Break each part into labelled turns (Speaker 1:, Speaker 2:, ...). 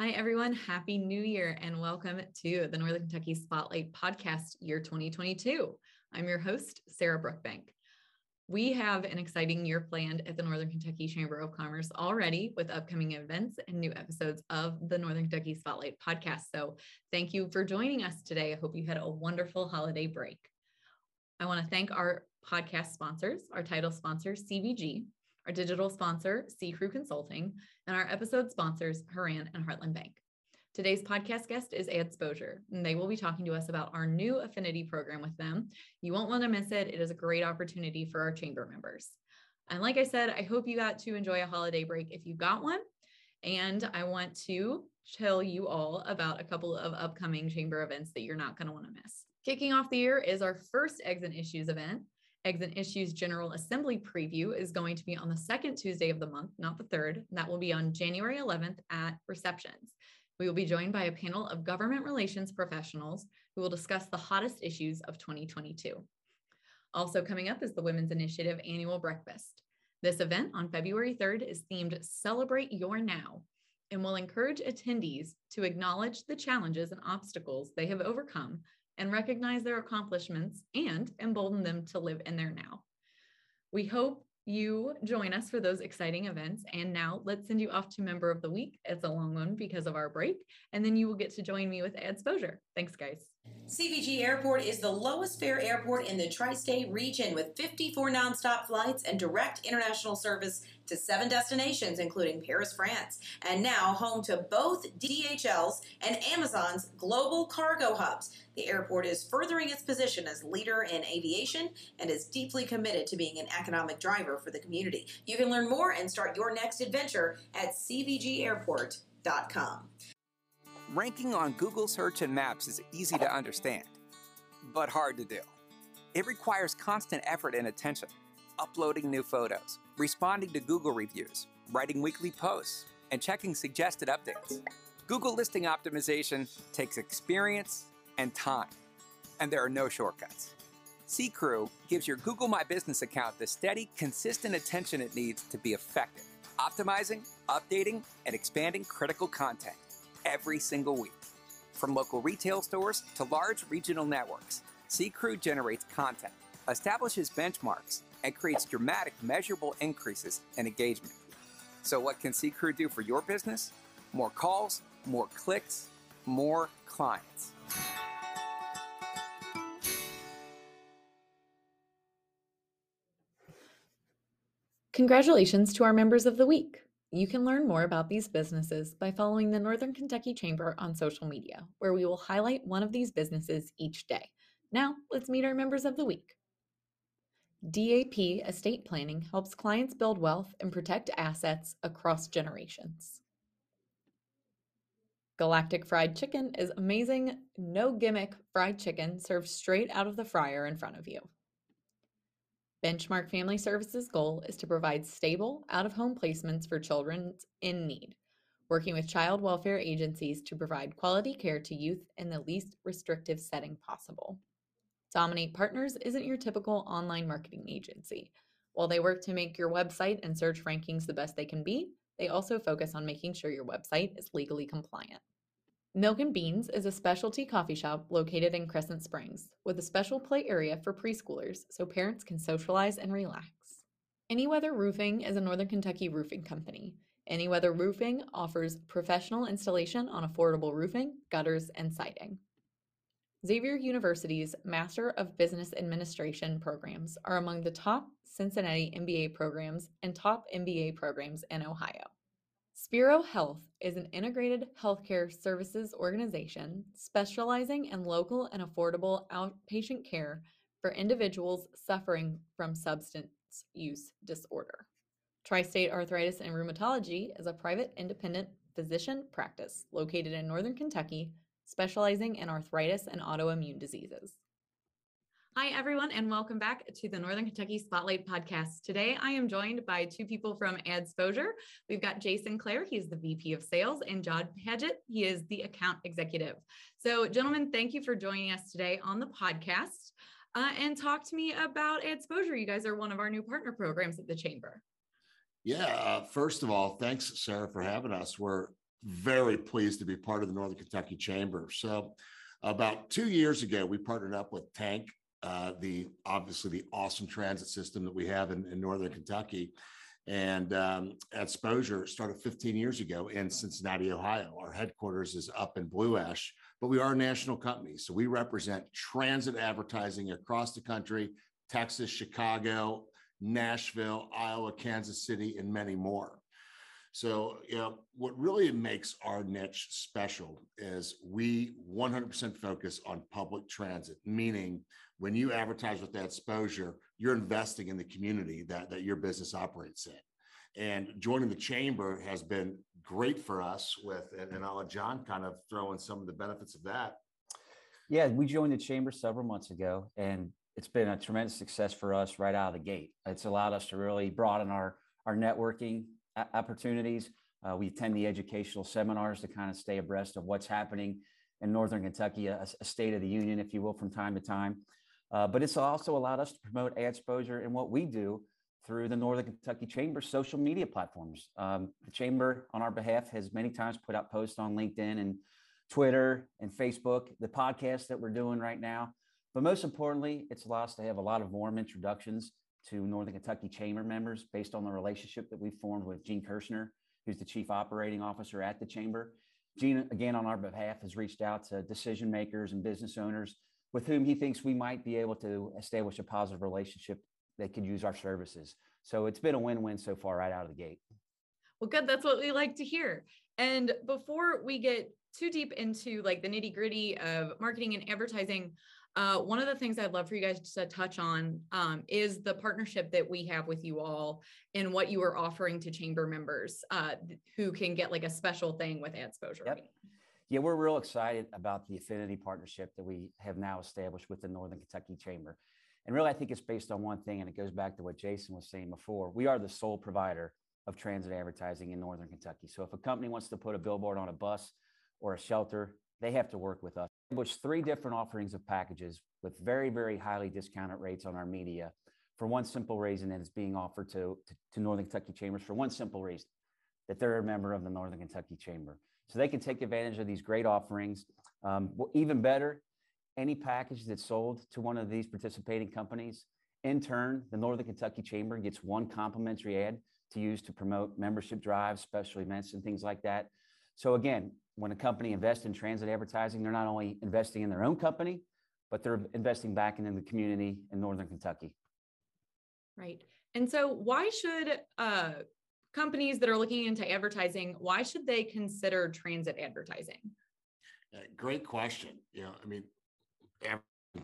Speaker 1: Hi, everyone. Happy New Year and welcome to the Northern Kentucky Spotlight Podcast Year 2022. I'm your host, Sarah Brookbank. We have an exciting year planned at the Northern Kentucky Chamber of Commerce already with upcoming events and new episodes of the Northern Kentucky Spotlight podcast. So, thank you for joining us today. I hope you had a wonderful holiday break. I want to thank our podcast sponsors, our title sponsor, CVG, our digital sponsor, Sea Crew Consulting, and our episode sponsors, Horan and Heartland Bank. Today's podcast guest is Adsposure, and they will be talking to us about our new affinity program with them. You won't want to miss it. It is a great opportunity for our chamber members. And like I said, I hope you got to enjoy a holiday break if you got one. And I want to tell you all about a couple of upcoming chamber events that you're not going to want to miss. Kicking off the year is our first and Issues event. And Issues General Assembly preview is going to be on the second Tuesday of the month, not the third. That will be on January 11th at receptions. We will be joined by a panel of government relations professionals who will discuss the hottest issues of 2022. Also coming up is the Women's Initiative Annual Breakfast. This event on February 3rd is themed Celebrate Your Now and will encourage attendees to acknowledge the challenges and obstacles they have overcome and recognize their accomplishments and embolden them to live in their now. We hope you join us for those exciting events. And now let's send you off to Member of the Week. It's a long one because of our break. And then you will get to join me with Adsposure. Thanks, guys.
Speaker 2: CVG Airport is the lowest fare airport in the tri state region with 54 nonstop flights and direct international service to seven destinations, including Paris, France, and now home to both DHL's and Amazon's global cargo hubs. The airport is furthering its position as leader in aviation and is deeply committed to being an economic driver for the community. You can learn more and start your next adventure at cvgairport.com.
Speaker 3: Ranking on Google Search and Maps is easy to understand, but hard to do. It requires constant effort and attention, uploading new photos, responding to Google reviews, writing weekly posts, and checking suggested updates. Google listing optimization takes experience and time, and there are no shortcuts. C-Crew gives your Google My Business account the steady, consistent attention it needs to be effective, optimizing, updating, and expanding critical content every single week. From local retail stores to large regional networks, C-Crew generates content, establishes benchmarks, and creates dramatic measurable increases in engagement. So what can C-Crew do for your business? More calls, more clicks, more clients.
Speaker 1: Congratulations to our members of the week. You can learn more about these businesses by following the Northern Kentucky Chamber on social media, where we will highlight one of these businesses each day. Now, let's meet our members of the week. DAP Estate Planning helps clients build wealth and protect assets across generations. Galactic Fried Chicken is amazing, no gimmick fried chicken served straight out of the fryer in front of you. Benchmark Family Services' goal is to provide stable, out of home placements for children in need, working with child welfare agencies to provide quality care to youth in the least restrictive setting possible. Dominate Partners isn't your typical online marketing agency. While they work to make your website and search rankings the best they can be, they also focus on making sure your website is legally compliant. Milk and Beans is a specialty coffee shop located in Crescent Springs with a special play area for preschoolers so parents can socialize and relax. Anyweather Roofing is a Northern Kentucky roofing company. Anyweather Roofing offers professional installation on affordable roofing, gutters, and siding. Xavier University's Master of Business Administration programs are among the top Cincinnati MBA programs and top MBA programs in Ohio. Spero Health is an integrated healthcare services organization specializing in local and affordable outpatient care for individuals suffering from substance use disorder. Tri State Arthritis and Rheumatology is a private independent physician practice located in Northern Kentucky, specializing in arthritis and autoimmune diseases. Hi, everyone, and welcome back to the Northern Kentucky Spotlight Podcast. Today, I am joined by two people from Adsposure. We've got Jason Clare, he's the VP of Sales, and John Paget, he is the account executive. So, gentlemen, thank you for joining us today on the podcast. Uh, and talk to me about Adsposure. You guys are one of our new partner programs at the Chamber.
Speaker 4: Yeah, uh, first of all, thanks, Sarah, for having us. We're very pleased to be part of the Northern Kentucky Chamber. So, about two years ago, we partnered up with Tank, uh, the obviously the awesome transit system that we have in, in Northern Kentucky. And um, Adsposure started 15 years ago in Cincinnati, Ohio. Our headquarters is up in Blue Ash, but we are a national company. So we represent transit advertising across the country Texas, Chicago, Nashville, Iowa, Kansas City, and many more. So, you know, what really makes our niche special is we 100% focus on public transit, meaning when you advertise with that exposure, you're investing in the community that, that your business operates in. And joining the chamber has been great for us with, and, and I'll let John kind of throw in some of the benefits of that.
Speaker 5: Yeah, we joined the chamber several months ago, and it's been a tremendous success for us right out of the gate. It's allowed us to really broaden our our networking opportunities. Uh, we attend the educational seminars to kind of stay abreast of what's happening in Northern Kentucky, a, a state of the union, if you will, from time to time. Uh, but it's also allowed us to promote Adsposure in what we do through the Northern Kentucky Chamber social media platforms. Um, the Chamber, on our behalf, has many times put out posts on LinkedIn and Twitter and Facebook, the podcast that we're doing right now. But most importantly, it's allowed us to have a lot of warm introductions to Northern Kentucky Chamber members based on the relationship that we've formed with Gene Kirschner, who's the Chief Operating Officer at the Chamber. Gene, again, on our behalf, has reached out to decision makers and business owners with whom he thinks we might be able to establish a positive relationship that could use our services. So it's been a win win so far, right out of the gate.
Speaker 1: Well, good. That's what we like to hear. And before we get too deep into like the nitty gritty of marketing and advertising, uh, one of the things I'd love for you guys to touch on um, is the partnership that we have with you all and what you are offering to chamber members uh, who can get like a special thing with Adsposure. Yep.
Speaker 5: Yeah, we're real excited about the affinity partnership that we have now established with the Northern Kentucky Chamber. And really, I think it's based on one thing, and it goes back to what Jason was saying before. We are the sole provider of transit advertising in Northern Kentucky. So if a company wants to put a billboard on a bus or a shelter, they have to work with us We've which three different offerings of packages with very, very highly discounted rates on our media for one simple reason, and it's being offered to, to, to, Northern Kentucky Chambers for one simple reason that they're a member of the Northern Kentucky Chamber. So they can take advantage of these great offerings. Um, well, even better, any package that's sold to one of these participating companies, in turn, the Northern Kentucky Chamber gets one complimentary ad to use to promote membership drives, special events, and things like that. So again, when a company invests in transit advertising, they're not only investing in their own company, but they're investing back into the community in Northern Kentucky.
Speaker 1: Right. And so why should uh, companies that are looking into advertising, why should they consider transit advertising?
Speaker 4: Uh, great question. You know, I mean,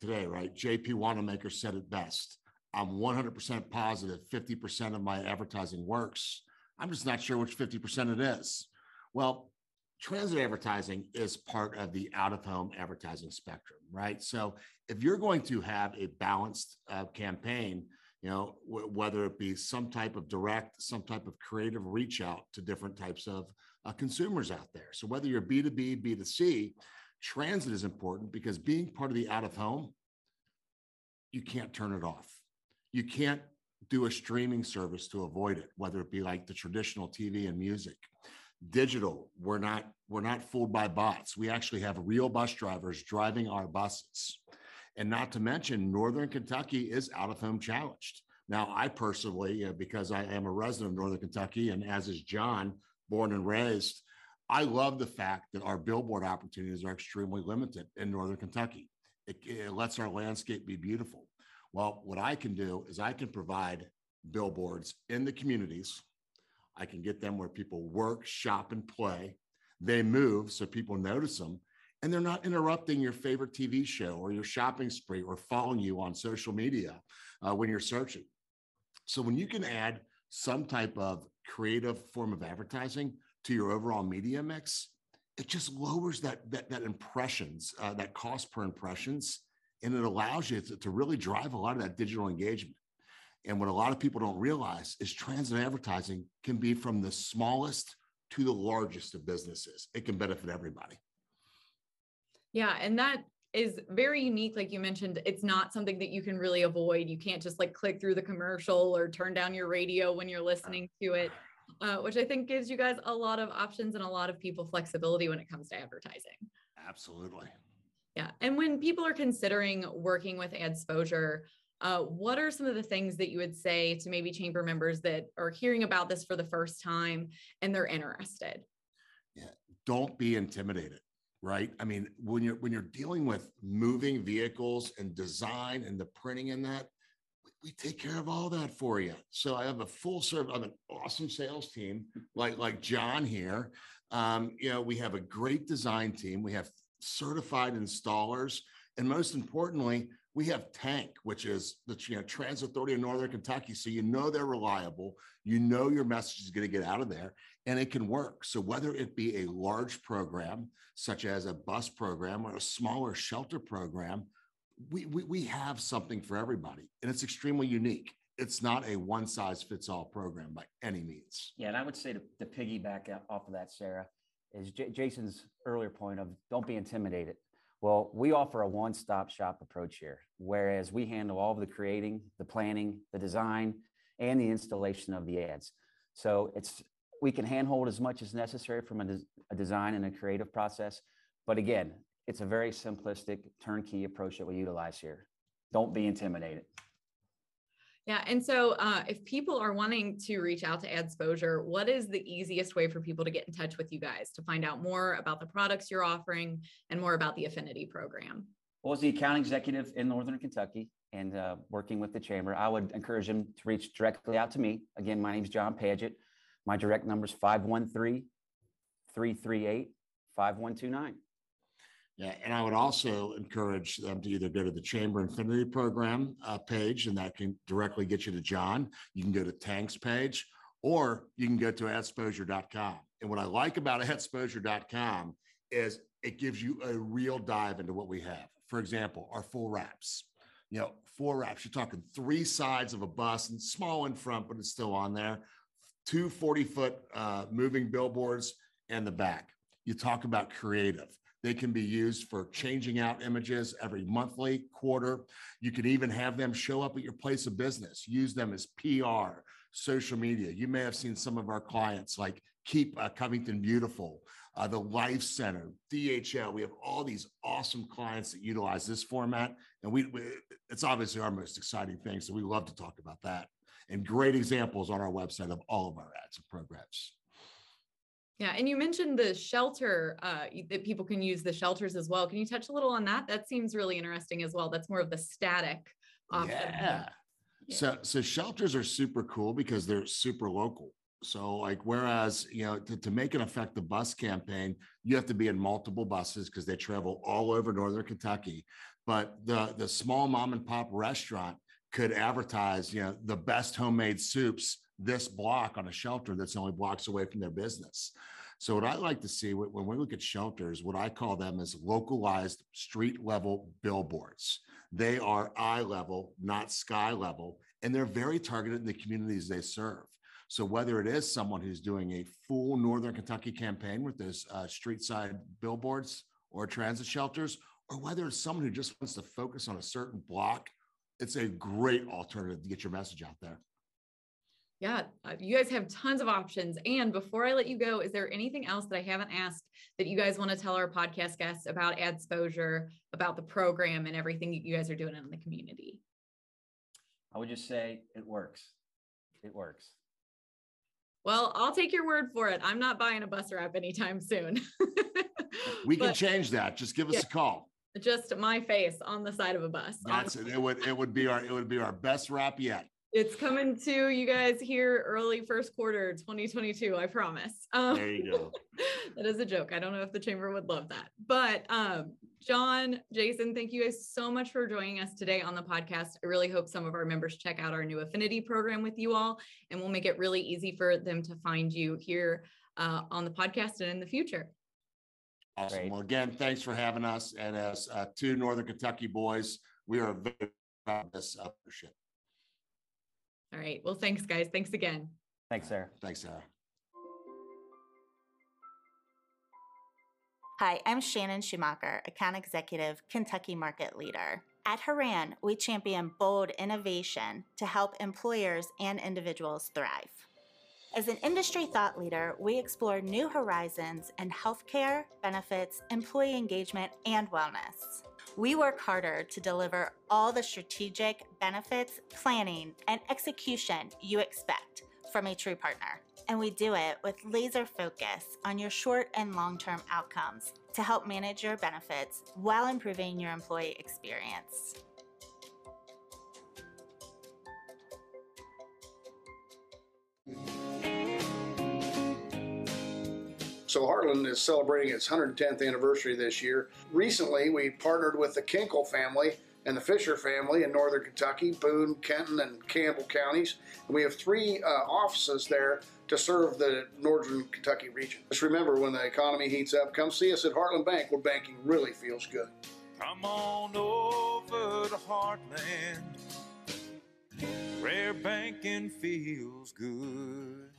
Speaker 4: today, right? JP Wanamaker said it best. I'm 100% positive 50% of my advertising works. I'm just not sure which 50% it is. Well, transit advertising is part of the out of home advertising spectrum, right? So if you're going to have a balanced uh, campaign, you know, w- whether it be some type of direct, some type of creative reach out to different types of uh, consumers out there. So whether you're B2B, B2C, transit is important because being part of the out of home, you can't turn it off. You can't do a streaming service to avoid it, whether it be like the traditional TV and music digital we're not we're not fooled by bots we actually have real bus drivers driving our buses and not to mention northern kentucky is out of home challenged. Now i personally because i am a resident of northern kentucky and as is john born and raised i love the fact that our billboard opportunities are extremely limited in northern kentucky. It, it lets our landscape be beautiful. Well what i can do is i can provide billboards in the communities. I can get them where people work, shop, and play. They move so people notice them, and they're not interrupting your favorite TV show or your shopping spree or following you on social media uh, when you're searching. So when you can add some type of creative form of advertising to your overall media mix, it just lowers that that, that impressions, uh, that cost per impressions, and it allows you to, to really drive a lot of that digital engagement. And what a lot of people don't realize is transit advertising can be from the smallest to the largest of businesses. It can benefit everybody.
Speaker 1: Yeah. And that is very unique. Like you mentioned, it's not something that you can really avoid. You can't just like click through the commercial or turn down your radio when you're listening to it. uh, which I think gives you guys a lot of options and a lot of people flexibility when it comes to advertising.
Speaker 4: Absolutely.
Speaker 1: Yeah. And when people are considering working with AdSposure, uh, what are some of the things that you would say to maybe chamber members that are hearing about this for the first time and they're interested?
Speaker 4: Yeah. Don't be intimidated right? I mean, when you're when you're dealing with moving vehicles and design and the printing and that, we, we take care of all that for you. So I have a full service, I have an awesome sales team like like John here. Um, you know, we have a great design team. We have certified installers, and most importantly, we have Tank, which is the you know, Transit Authority of Northern Kentucky. So you know they're reliable. You know your message is going to get out of there and it can work. So whether it be a large program, such as a bus program or a smaller shelter program, we, we, we have something for everybody and it's extremely unique. It's not a one size fits all program by any means.
Speaker 5: Yeah. And I would say to, to piggyback off of that, Sarah, is J- Jason's earlier point of don't be intimidated. Well, we offer a one stop shop approach here, whereas we handle all of the creating, the planning, the design, and the installation of the ads. So it's we can handhold as much as necessary from a, des- a design and a creative process. But again, it's a very simplistic turnkey approach that we utilize here. Don't be intimidated.
Speaker 1: Yeah. And so uh, if people are wanting to reach out to AdSposure, what is the easiest way for people to get in touch with you guys to find out more about the products you're offering and more about the affinity program?
Speaker 5: Well, as the account executive in Northern Kentucky and uh, working with the chamber, I would encourage them to reach directly out to me. Again, my name is John Paget. My direct number is 513 338 5129.
Speaker 4: Yeah, and I would also encourage them to either go to the Chamber Affinity Program uh, page, and that can directly get you to John. You can go to Tank's page, or you can go to adsposure.com. And what I like about adsposure.com is it gives you a real dive into what we have. For example, our full wraps. You know, four wraps. You're talking three sides of a bus and small in front, but it's still on there. Two 40 foot uh, moving billboards and the back. You talk about creative they can be used for changing out images every monthly, quarter. You can even have them show up at your place of business, use them as PR, social media. You may have seen some of our clients like Keep uh, Covington Beautiful, uh, the Life Center, DHL. We have all these awesome clients that utilize this format. And we, we it's obviously our most exciting thing. So we love to talk about that. And great examples on our website of all of our ads and programs.
Speaker 1: Yeah, and you mentioned the shelter uh, that people can use the shelters as well. Can you touch a little on that? That seems really interesting as well. That's more of the static option.
Speaker 4: Yeah. yeah. So so shelters are super cool because they're super local. So like whereas you know to, to make an effective bus campaign, you have to be in multiple buses because they travel all over northern Kentucky. But the the small mom and pop restaurant could advertise you know the best homemade soups this block on a shelter that's only blocks away from their business. So what I like to see when we look at shelters, what I call them is localized street level billboards. They are eye level, not sky level, and they're very targeted in the communities they serve. So whether it is someone who's doing a full Northern Kentucky campaign with those uh, street side billboards or transit shelters, or whether it's someone who just wants to focus on a certain block, it's a great alternative to get your message out there.
Speaker 1: Yeah, uh, you guys have tons of options. And before I let you go, is there anything else that I haven't asked that you guys want to tell our podcast guests about Adsposure, about the program, and everything that you guys are doing in the community?
Speaker 5: I would just say it works. It works.
Speaker 1: Well, I'll take your word for it. I'm not buying a bus wrap anytime soon.
Speaker 4: we can but, change that. Just give us yeah, a call.
Speaker 1: Just my face on the side of a bus.
Speaker 4: That's it. It would it would be our it would be our best wrap yet.
Speaker 1: It's coming to you guys here early first quarter 2022, I promise.
Speaker 4: Um, there you go.
Speaker 1: that is a joke. I don't know if the chamber would love that. But um, John, Jason, thank you guys so much for joining us today on the podcast. I really hope some of our members check out our new affinity program with you all, and we'll make it really easy for them to find you here uh, on the podcast and in the future.
Speaker 4: Awesome. Great. Well, again, thanks for having us. And as uh, two Northern Kentucky boys, we are very proud of this partnership.
Speaker 1: All right. Well, thanks, guys. Thanks again.
Speaker 5: Thanks, Sarah.
Speaker 4: Thanks, Sarah.
Speaker 6: Hi, I'm Shannon Schumacher, account executive, Kentucky market leader. At Horan, we champion bold innovation to help employers and individuals thrive. As an industry thought leader, we explore new horizons in healthcare, benefits, employee engagement, and wellness. We work harder to deliver all the strategic benefits, planning, and execution you expect from a true partner. And we do it with laser focus on your short and long term outcomes to help manage your benefits while improving your employee experience.
Speaker 7: So Heartland is celebrating its 110th anniversary this year. Recently, we partnered with the Kinkle family and the Fisher family in northern Kentucky, Boone, Kenton, and Campbell counties. And we have three uh, offices there to serve the northern Kentucky region. Just remember, when the economy heats up, come see us at Heartland Bank, where banking really feels good.
Speaker 8: Come on over to Heartland, where banking feels good.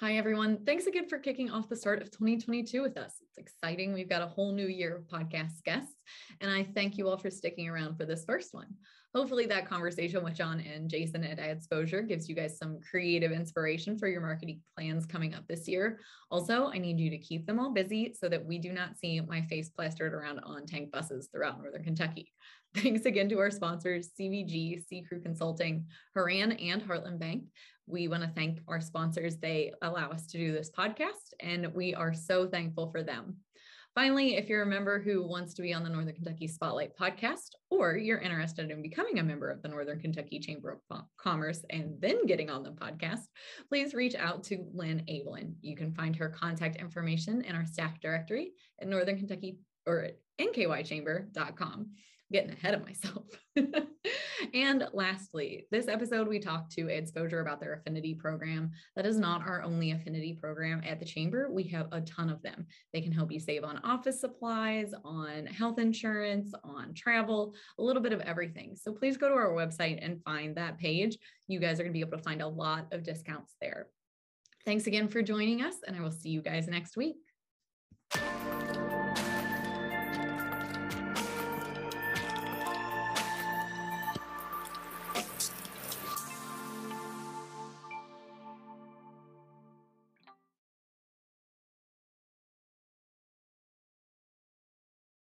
Speaker 1: Hi, everyone. Thanks again for kicking off the start of 2022 with us. It's exciting. We've got a whole new year of podcast guests, and I thank you all for sticking around for this first one. Hopefully, that conversation with John and Jason at Adsposure gives you guys some creative inspiration for your marketing plans coming up this year. Also, I need you to keep them all busy so that we do not see my face plastered around on tank buses throughout Northern Kentucky. Thanks again to our sponsors, CVG, Sea Crew Consulting, Horan, and Heartland Bank. We want to thank our sponsors. They allow us to do this podcast, and we are so thankful for them. Finally, if you're a member who wants to be on the Northern Kentucky Spotlight podcast, or you're interested in becoming a member of the Northern Kentucky Chamber of Commerce and then getting on the podcast, please reach out to Lynn Avelin. You can find her contact information in our staff directory at Northern Kentucky or at nkychamber.com getting ahead of myself. and lastly, this episode we talked to Adsposure about their affinity program. That is not our only affinity program at the chamber. We have a ton of them. They can help you save on office supplies, on health insurance, on travel, a little bit of everything. So please go to our website and find that page. You guys are going to be able to find a lot of discounts there. Thanks again for joining us, and I will see you guys next week.